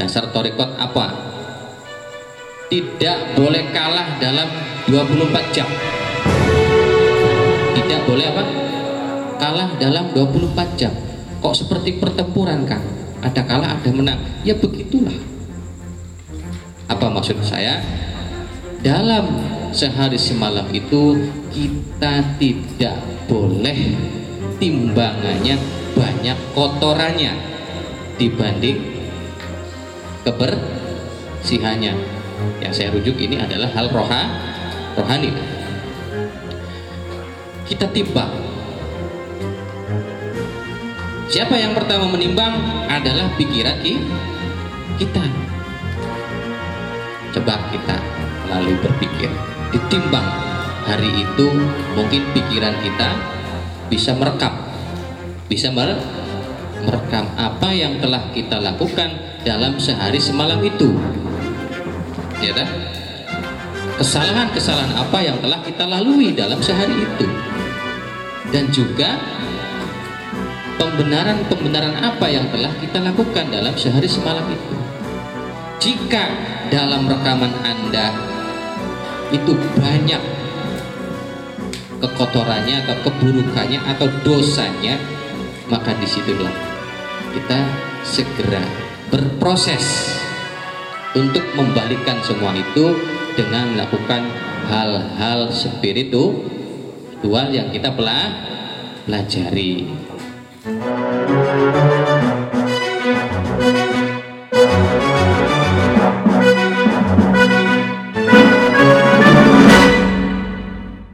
dasar torikot apa? Tidak boleh kalah dalam 24 jam. Tidak boleh apa? Kalah dalam 24 jam. Kok seperti pertempuran kan ada kalah ada menang. Ya begitulah. Apa maksud saya? Dalam sehari semalam itu kita tidak boleh timbangannya banyak kotorannya dibanding kebersihannya. Yang saya rujuk ini adalah hal roha rohani. Kita timbang siapa yang pertama menimbang adalah pikiran kita. Coba kita melalui berpikir. Ditimbang. Hari itu mungkin pikiran kita bisa merekam bisa merekam apa yang telah kita lakukan dalam sehari semalam itu. Ya kan? Kesalahan-kesalahan apa yang telah kita lalui dalam sehari itu. Dan juga pembenaran-pembenaran apa yang telah kita lakukan dalam sehari semalam itu. Jika dalam rekaman Anda itu banyak kekotorannya atau keburukannya atau dosanya maka di situlah kita segera berproses untuk membalikkan semua itu dengan melakukan hal-hal spiritual yang kita pelajari.